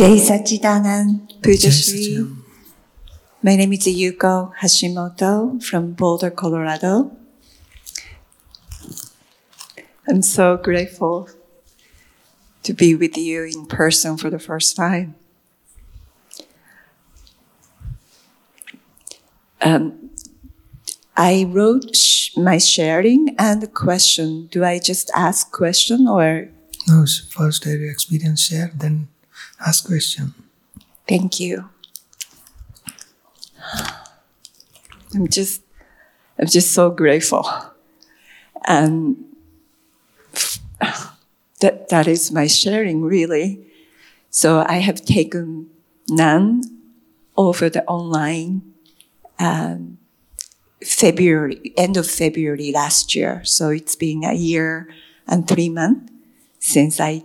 Jai Sachidanand My name is Yuko Hashimoto from Boulder, Colorado. I'm so grateful to be with you in person for the first time. Um, I wrote sh- my sharing and the question. Do I just ask question or No, first I experience share, then ask question. Thank you. I'm just, I'm just so grateful, and that that is my sharing really. So I have taken Gnan over the online um, February, end of February last year. So it's been a year and three months since I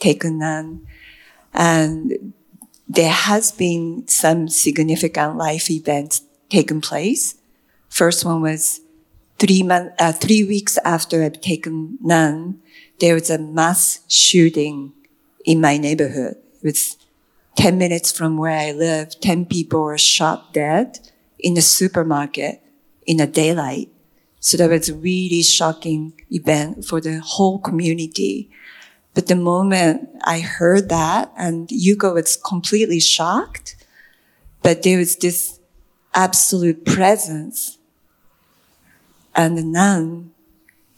taken Gnan, and there has been some significant life events taken place. First one was three uh, three weeks after I've taken Gnan, there was a mass shooting in my neighborhood. It was 10 minutes from where I live. 10 people were shot dead in a supermarket in the daylight. So that was a really shocking event for the whole community. But the moment I heard that, and Yuko was completely shocked, but there was this absolute presence and Gnan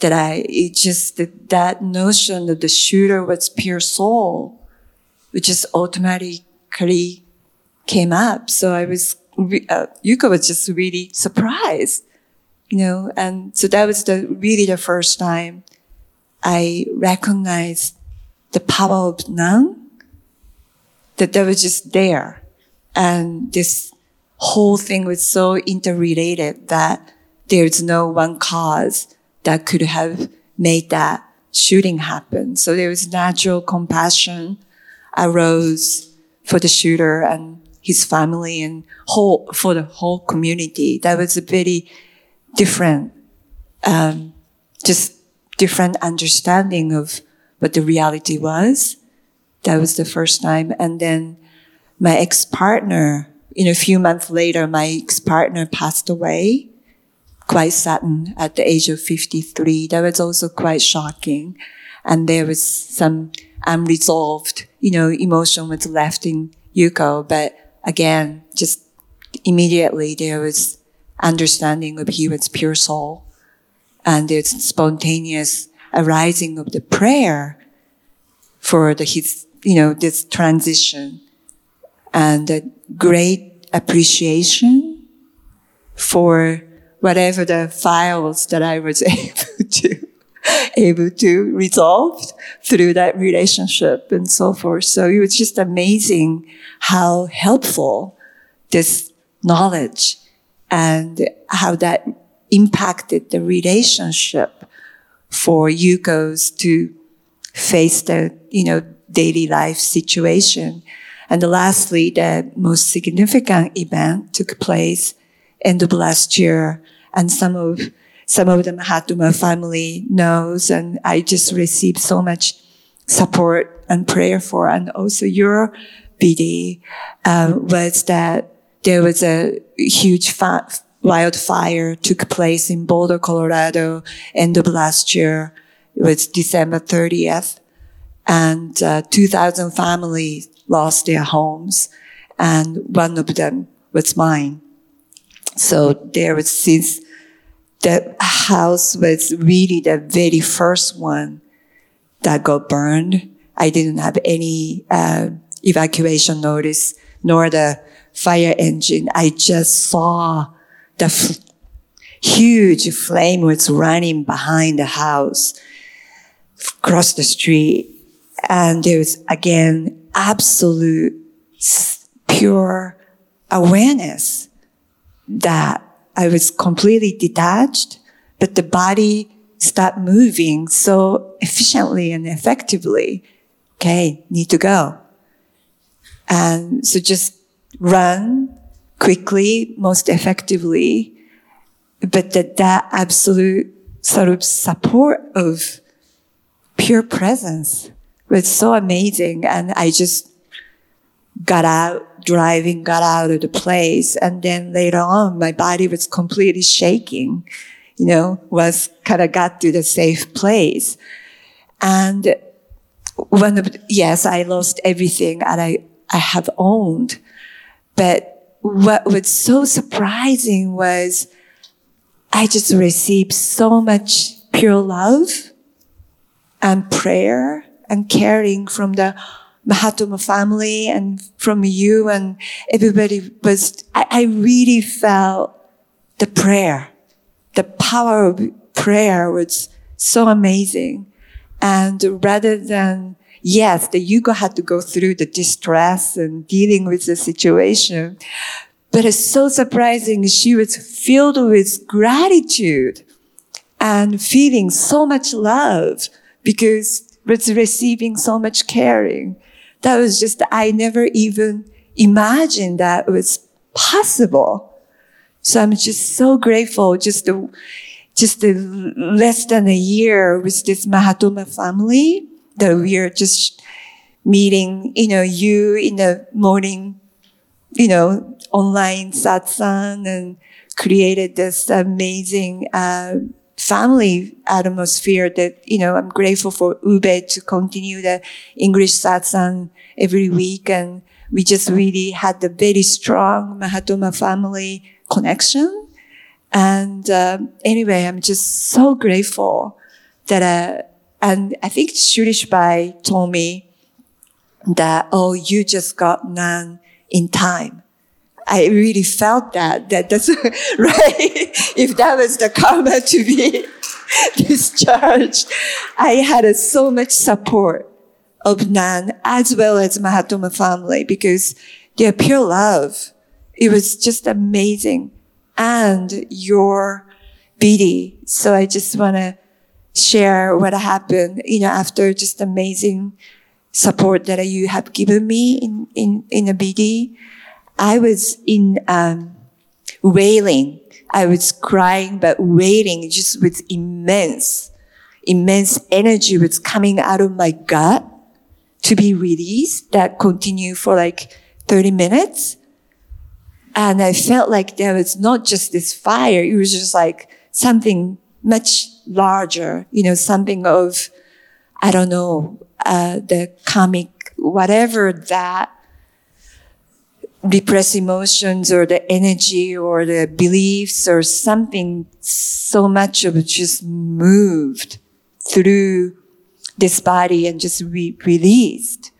that I, it just, that, that notion that the shooter was pure soul, which just automatically came up. So I was, uh, Yuko was just really surprised, you know, and so that was the, really the first time I recognized the power of Gnan, that that was just there. And this whole thing was so interrelated that there's no one cause that could have made that shooting happen. So there was natural compassion arose for the shooter and his family and whole, for the whole community. That was a very different, um, just different understanding of what the reality was. That was the first time. And then my ex-partner, know, a few months later, my ex-partner passed away quite sudden at the age of 53. That was also quite shocking. And there was some unresolved, you know, emotion was left in Yuko. But again, just immediately there was understanding of he was pure soul and there's spontaneous arising of the prayer for the, his, you know, this transition and a great appreciation for whatever the files that I was able to, able to resolve through that relationship and so forth. So it was just amazing how helpful this knowledge and how that impacted the relationship for Yukos to face the, you know, daily life situation. And lastly, the most significant event took place end of last year. And some of, some of the Mahatma family knows. And I just received so much support and prayer for. And also your Vidhi, uh, was that there was a huge fa- wildfire took place in Boulder, Colorado, end of last year. It was December 30th. And uh, 2,000 families lost their homes. And one of them was mine. So there was since the house was really the very first one that got burned. I didn't have any uh, evacuation notice nor the fire engine. I just saw the f- huge flame was running behind the house across the street. And there was again absolute pure awareness that I was completely detached, but the body stopped moving so efficiently and effectively. Okay, need to go. And so just run quickly, most effectively, but that, that absolute sort of support of pure presence was so amazing. And I just got out, driving, got out of the place. And then later on, my body was completely shaking, you know, was kind of got to the safe place. And one of, yes, I lost everything that I, I have owned. But what was so surprising was I just received so much pure love and prayer and caring from the Mahatma family and from you and everybody was, I, I really felt the prayer. The power of prayer was so amazing. And rather than, yes, the Yuko had to go through the distress and dealing with the situation, but it's so surprising. She was filled with gratitude and feeling so much love because was receiving so much caring. That was just, I never even imagined that was possible. So I'm just so grateful just to, just a, less than a year with this Mahatma family that we are just meeting, you know, you in the morning, you know, online satsang and created this amazing, uh, family atmosphere that, you know, I'm grateful for Ube to continue the English satsang every week. And we just really had a very strong Mahatma family connection. And um, anyway, I'm just so grateful that, uh, and I think Shurish Bai told me that, oh, you just got Gnan in time. I really felt that, that that's right. if that was the karma to be discharged, I had uh, so much support of Gnan as well as Mahatma family because their pure love. It was just amazing. And your beauty. So I just want to share what happened, you know, after just amazing support that you have given me in, in, in a Vidhi. I was in, um, wailing. I was crying, but wailing just with immense, immense energy was coming out of my gut to be released that continued for like 30 minutes. And I felt like there was not just this fire. It was just like something much larger, you know, something of, I don't know, uh, the karmic, whatever that repressed emotions or the energy or the beliefs or something so much of it just moved through this body and just re- released.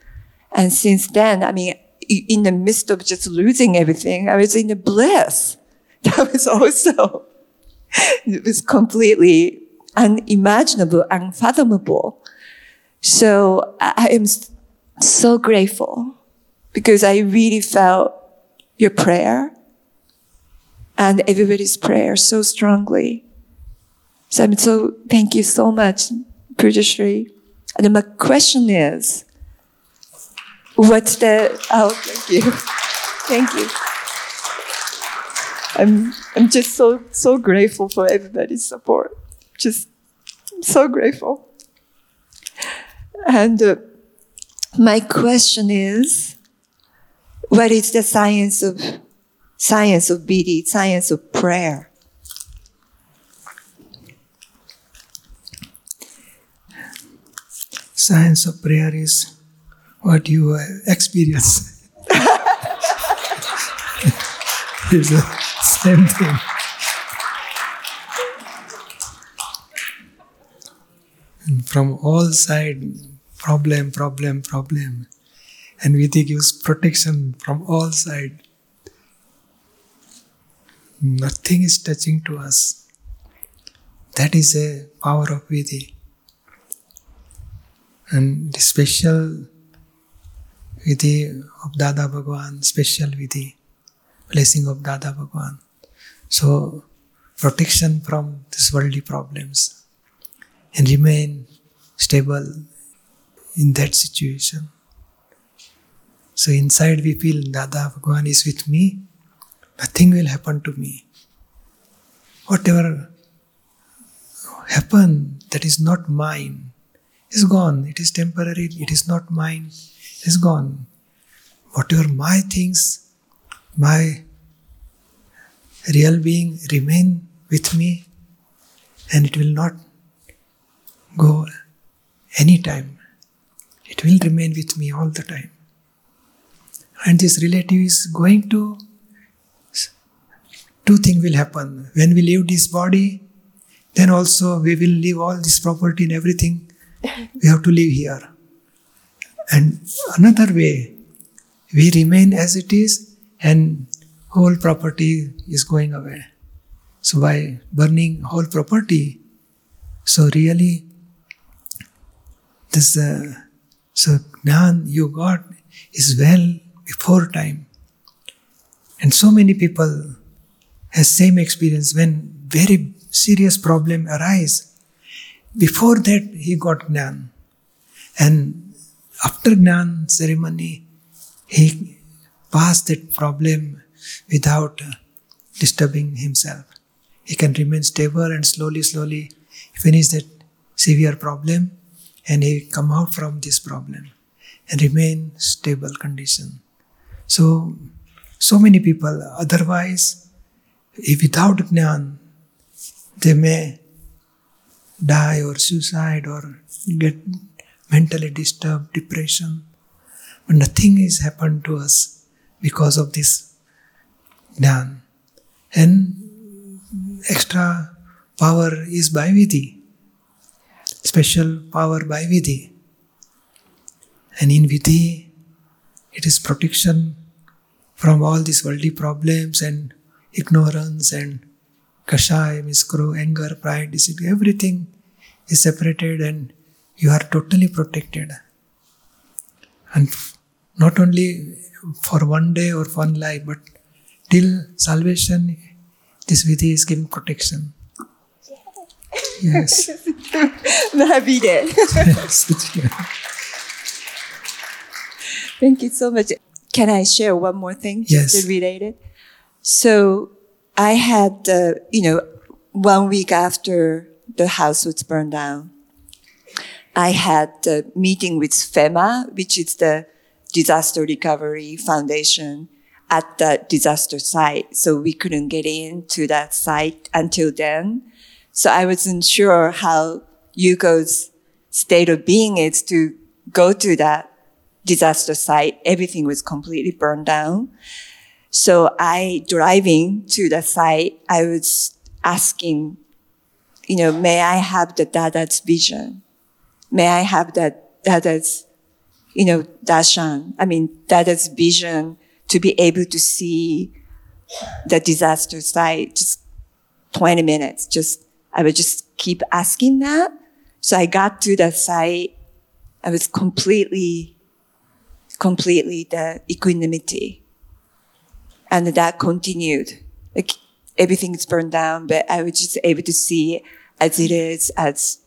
And since then, I mean, in the midst of just losing everything, I was in a bliss. That was also, it was completely unimaginable, unfathomable. So I am so grateful because I really felt your prayer and everybody's prayer so strongly. So I'm so, thank you so much, Pujyashri. And my question is, what's the, oh, thank you. Thank you. I'm, I'm just so, so grateful for everybody's support. Just so grateful. And uh, my question is, what is the science of science of Vidhi, science of prayer? Science of prayer is what you uh, experience. same thing. And from all side, problem, problem, problem and Viti gives protection from all sides. Nothing is touching to us. That is a power of Viti. And the special Viti of Dada Bhagwan, special Viti, blessing of Dada Bhagwan. So, protection from these worldly problems and remain stable in that situation. So inside we feel Dada Bhagwan is with me, nothing will happen to me. Whatever happen that is not mine is gone. It is temporary, it is not mine, it is gone. whatever my things, my real being remain with me and it will not go anytime. It will remain with me all the time. And this relative is going to, two things will happen. When we leave this body, then also we will leave all this property and everything. We have to live here. And another way, we remain as it is and whole property is going away. So by burning whole property, so really this uh, so Gnan you got is well before time. And so many people has same experience when very serious problem arise. Before that he got Gnan. And after Gnan ceremony, he passed that problem without uh, disturbing himself. He can remain stable and slowly, slowly finish that severe problem and he come out from this problem and remain stable condition. So, so many people otherwise, if without Gnan, they may die or suicide or get mentally disturbed, depression. But nothing is happened to us because of this And extra power is by Vidhi special power by Vidhi. And in Vidhi, it is protection from all these worldly problems and ignorance and kashay, miskro, anger, pride, deceit, everything is separated and you are totally protected. And not only for one day or one life, but till salvation, this Vidhi is giving protection. Yes. Happy day. Thank you so much. Can I share one more thing? Yes. Just related. So I had, uh, you know, one week after the house was burned down, I had a meeting with FEMA, which is the Disaster Recovery Foundation at the disaster site. So we couldn't get into that site until then. So I wasn't sure how Yuko's state of being is to go to that disaster site. Everything was completely burned down. So I driving to the site, I was asking, you know, may I have the Dada's vision? May I have that Dada's, you know, Darshan? I mean, Dada's vision to be able to see the disaster site just 20 minutes, just I would just keep asking that. So I got to the site. I was completely, completely the equanimity. And that continued. Like everything is burned down, but I was just able to see as it is, as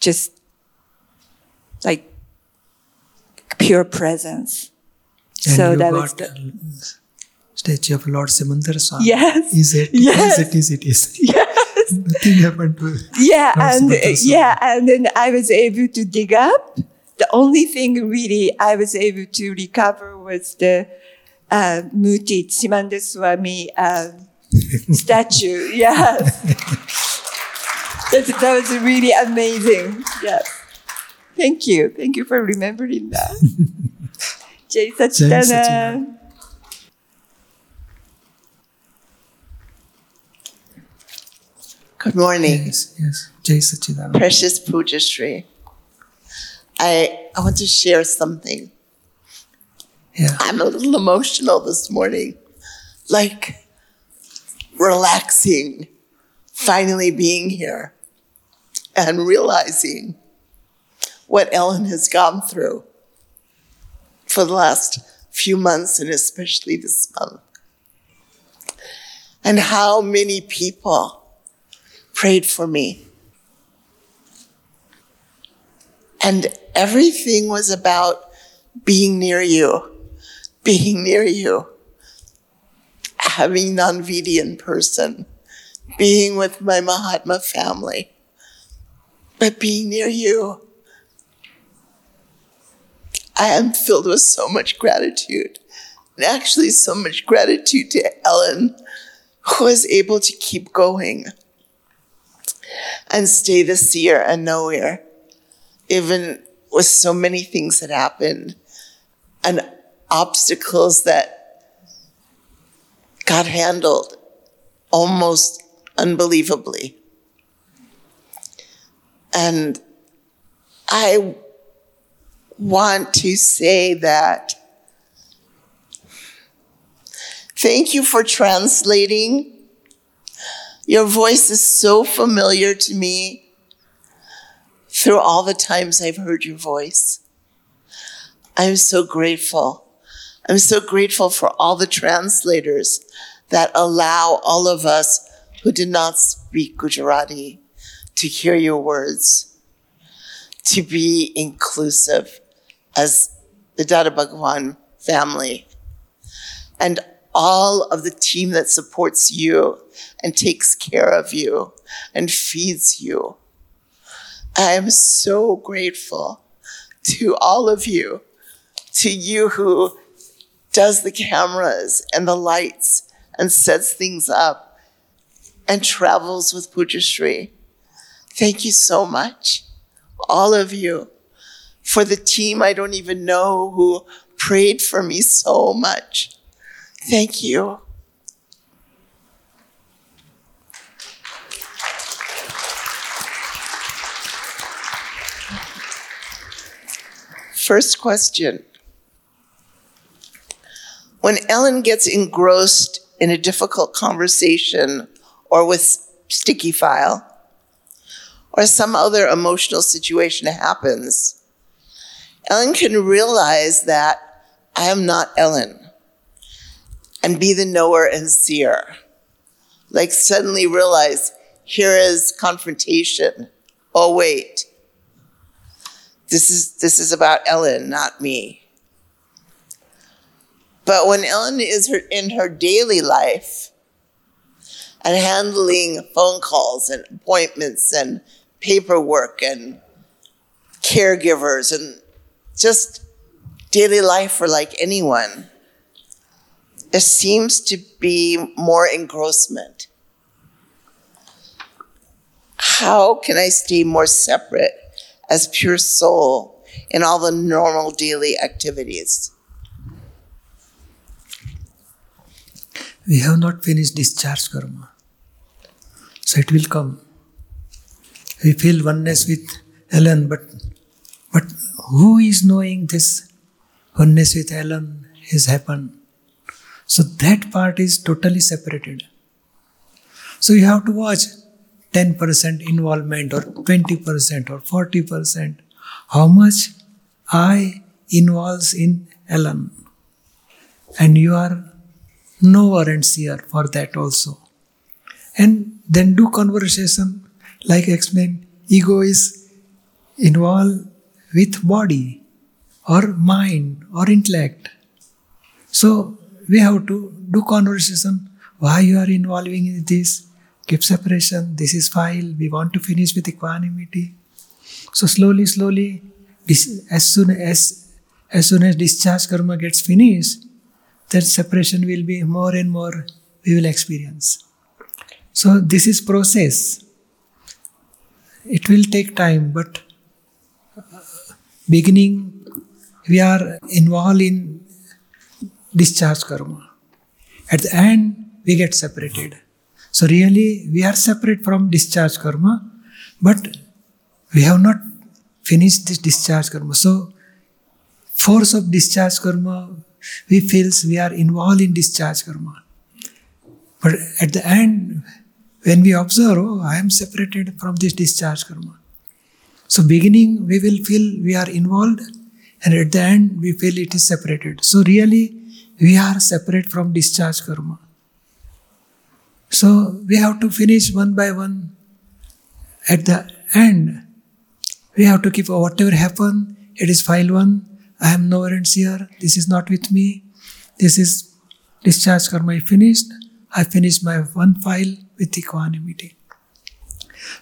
just like pure presence. And so you that got was the, statue of Lord Simandhar Swami. Yes. Is it? Yes. As it is, it is. yes. Nothing happened to Yeah, Lord and yeah, and then I was able to dig up. The only thing really I was able to recover was the uh, Murti Simandhar Swami uh, statue. Yes, that, that was really amazing. Yes, thank you, thank you for remembering that. Sachidanand. Sachidanand. Good morning, Yes, yes. Jai Sachidanand. precious Puja Pujyashri. I, I want to share something. Yeah. I'm a little emotional this morning, like relaxing, finally being here and realizing what Ellen has gone through for the last few months and especially this month. And how many people prayed for me. And everything was about being near you, being near you, having Gnan Vidhi in person, being with my Mahatma family, but being near you. I am filled with so much gratitude. And actually, so much gratitude to Ellen, who was able to keep going and stay the seer and knower, even with so many things that happened and obstacles that got handled almost unbelievably. And I want to say that thank you for translating. Your voice is so familiar to me through all the times I've heard your voice. I'm so grateful. I'm so grateful for all the translators that allow all of us who did not speak Gujarati to hear your words, to be inclusive as the Dada Bhagwan family, and all of the team that supports you and takes care of you and feeds you. I am so grateful to all of you, to you who does the cameras and the lights and sets things up and travels with Pujyashri. Thank you so much, all of you, for the team I don't even know who prayed for me so much. Thank you. First question. When Ellen gets engrossed in a difficult conversation or with sticky file, or some other emotional situation happens, Ellen can realize that I am not Ellen and be the knower and seer. Like suddenly realize here is confrontation. Oh, wait. This is, this is about Ellen, not me. But when Ellen is her, in her daily life and handling phone calls and appointments and paperwork and caregivers and just daily life for like anyone, there seems to be more engrossment. How can I stay more separate as pure soul in all the normal daily activities? We have not finished discharge karma. So it will come. We feel oneness with Ellen, but but who is knowing this oneness with Ellen has happened? So that part is totally separated. So you have to watch 10% involvement or 20% or 40%. How much I involves in Ellen. And you are knower and seer for that also. And then do conversation, like explain, ego is involved with body or mind or intellect. So we have to do conversation. Why you are involving in this? Keep separation. This is file. We want to finish with equanimity. So slowly, slowly, as soon as as soon as discharge karma gets finished, that separation will be more and more we will experience. So this is process. It will take time, but beginning we are involved in discharge karma. At the end, we get separated. So really, we are separate from discharge karma, but we have not finished this discharge karma. So force of discharge karma, we feels we are involved in discharge karma. But at the end, when we observe, oh, I am separated from this discharge karma. So beginning, we will feel we are involved, and at the end, we feel it is separated. So really, we are separate from discharge karma. So we have to finish one by one. At the end, we have to keep whatever happened, it is file one. I am knower and here. This is not with me. This is discharge karma I finished. I finished my one file with equanimity.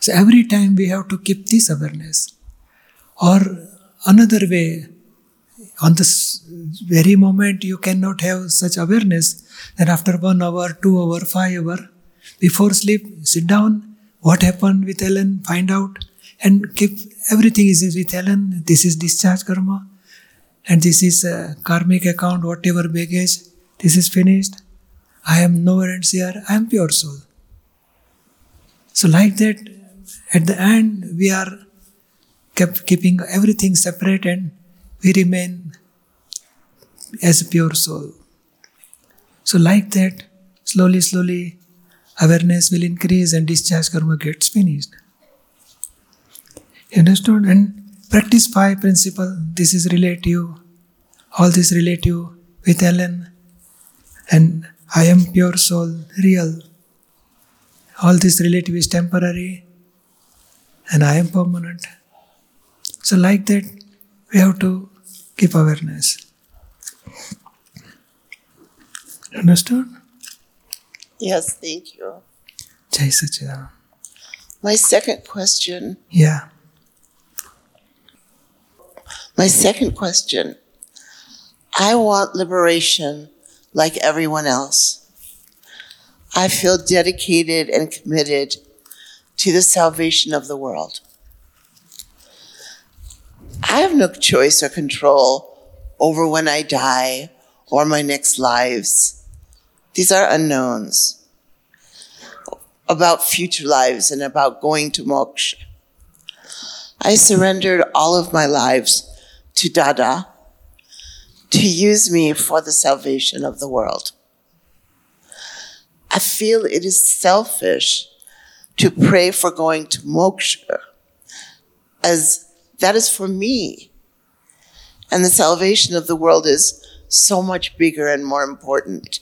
So every time we have to keep this awareness. Or another way, on this very moment you cannot have such awareness, then after one hour, two hour, five hour, before sleep, sit down. What happened with Ellen? Find out and keep everything is with Ellen. This is discharge karma, and this is karmic account. Whatever baggage, this is finished. I am knower and here. I am pure soul. So like that, at the end we are kept keeping everything separate and we remain as a pure soul. So like that, slowly, slowly, awareness will increase and discharge karma gets finished. You understood? And practice five principle. This is relative. All this relative with Ellen. And I am pure soul, real. All this relative is temporary. And I am permanent. So like that, we have to keep awareness. Understood? Yes, thank you. Jai Sachidanand. My second question. Yeah. My second question. I want liberation like everyone else. I feel dedicated and committed to the salvation of the world. I have no choice or control over when I die or my next lives. These are unknowns about future lives and about going to moksha. I surrendered all of my lives to Dada to use me for the salvation of the world. I feel it is selfish to pray for going to moksha as that is for me. And the salvation of the world is so much bigger and more important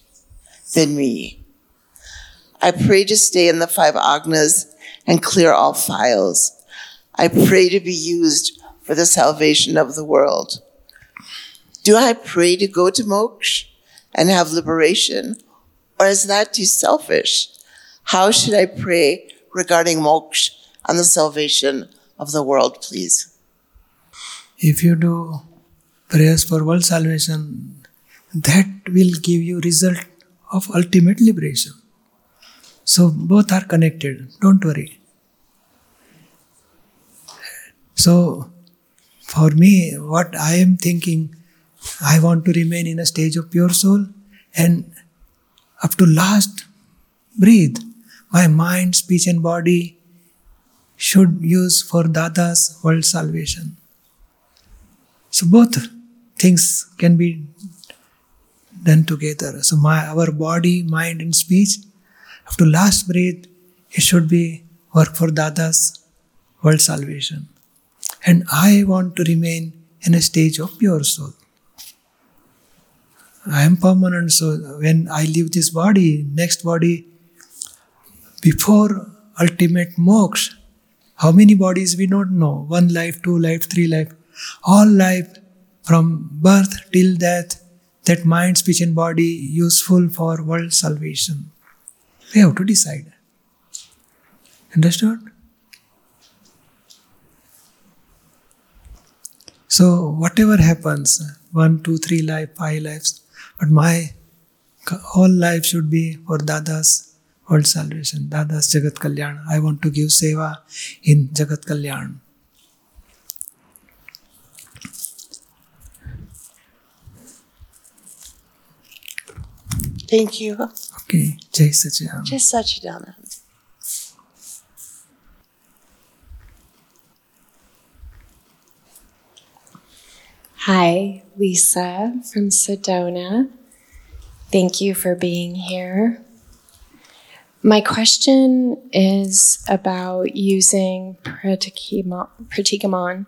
than me. I pray to stay in the five agnas and clear all files. I pray to be used for the salvation of the world. Do I pray to go to moksha and have liberation? Or is that too selfish? How should I pray regarding moksha and the salvation of the world, please? If you do prayers for world salvation, that will give you result of ultimate liberation. So both are connected. Don't worry. So for me, what I am thinking, I want to remain in a stage of pure soul and up to last breathe, my mind, speech and body should use for Dada's world salvation. So both things can be done together. So my our body, mind, and speech, up to last breath, it should be work for Dada's world salvation. And I want to remain in a stage of pure soul. I am permanent, so when I leave this body, next body, before ultimate moksha, how many bodies we don't know? One life, two life, three life. All life from birth till death, that mind, speech, and body useful for world salvation. We have to decide. Understood? So, whatever happens, one, two, three life, five lives, but my all life should be for Dada's world celebration Dada's jagat kalyan I want to give seva in jagat Kalyan Thank you. Okay. Jai Sachidana. Jai Sachidana. Hi, Lisa from Sedona. Thank you for being here. My question is about using Pratikraman,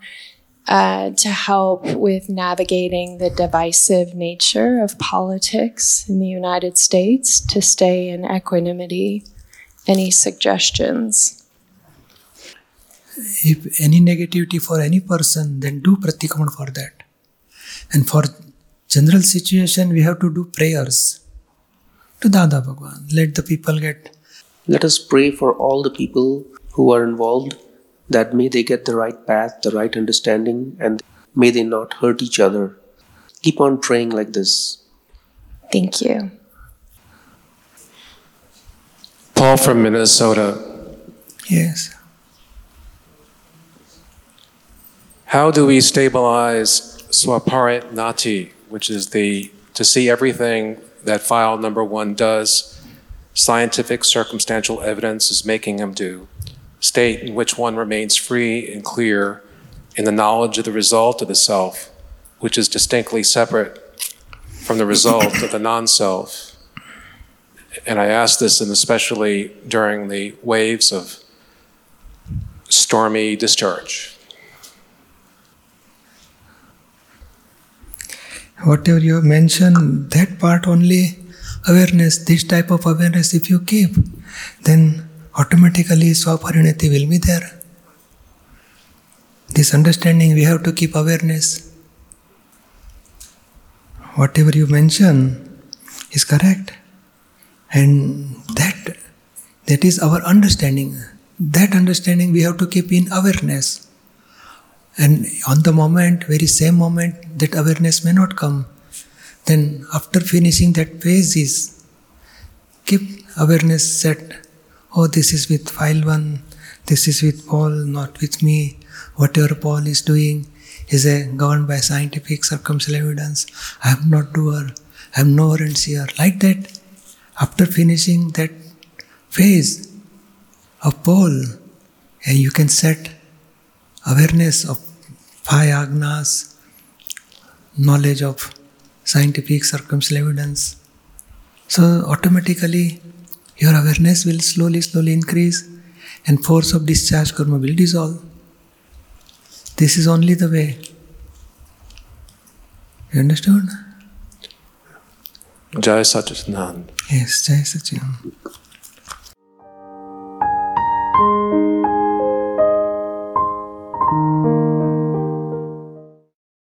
uh, to help with navigating the divisive nature of politics in the United States to stay in equanimity. Any suggestions? If any negativity for any person, then do Pratikraman for that. And for general situation, we have to do prayers to Dada Bhagwan. Let the people get. Let us pray for all the people who are involved that may they get the right path, the right understanding, and may they not hurt each other. keep on praying like this. Thank you. Paul from Minnesota. Yes. How do we stabilize swaparinati, which is the to see everything that file number one does, scientific circumstantial evidence is making him do, state in which one remains free and clear in the knowledge of the result of the self, which is distinctly separate from the result of the non self. And I ask this, and especially during the waves of stormy discharge. Whatever you have mentioned, that part only awareness, this type of awareness, if you keep, then automatically swaparinati will be there. This understanding, we have to keep awareness. Whatever you mention is correct. And that that is our understanding. That understanding we have to keep in awareness. And on the moment, very same moment, that awareness may not come. Then after finishing that phase is keep awareness set. Oh, this is with file one, this is with Paul, not with me. Whatever Paul is doing is a governed by scientific circumstantial evidence. I am not doer, I am knower. Like that, after finishing that phase of Paul, and you can set awareness of five agnas, knowledge of scientific circumstantial evidence. So automatically your awareness will slowly, slowly increase and force of discharge karma will dissolve. This is only the way. You understood? Jai Sachidanand. Yes, Jai Sachidanand.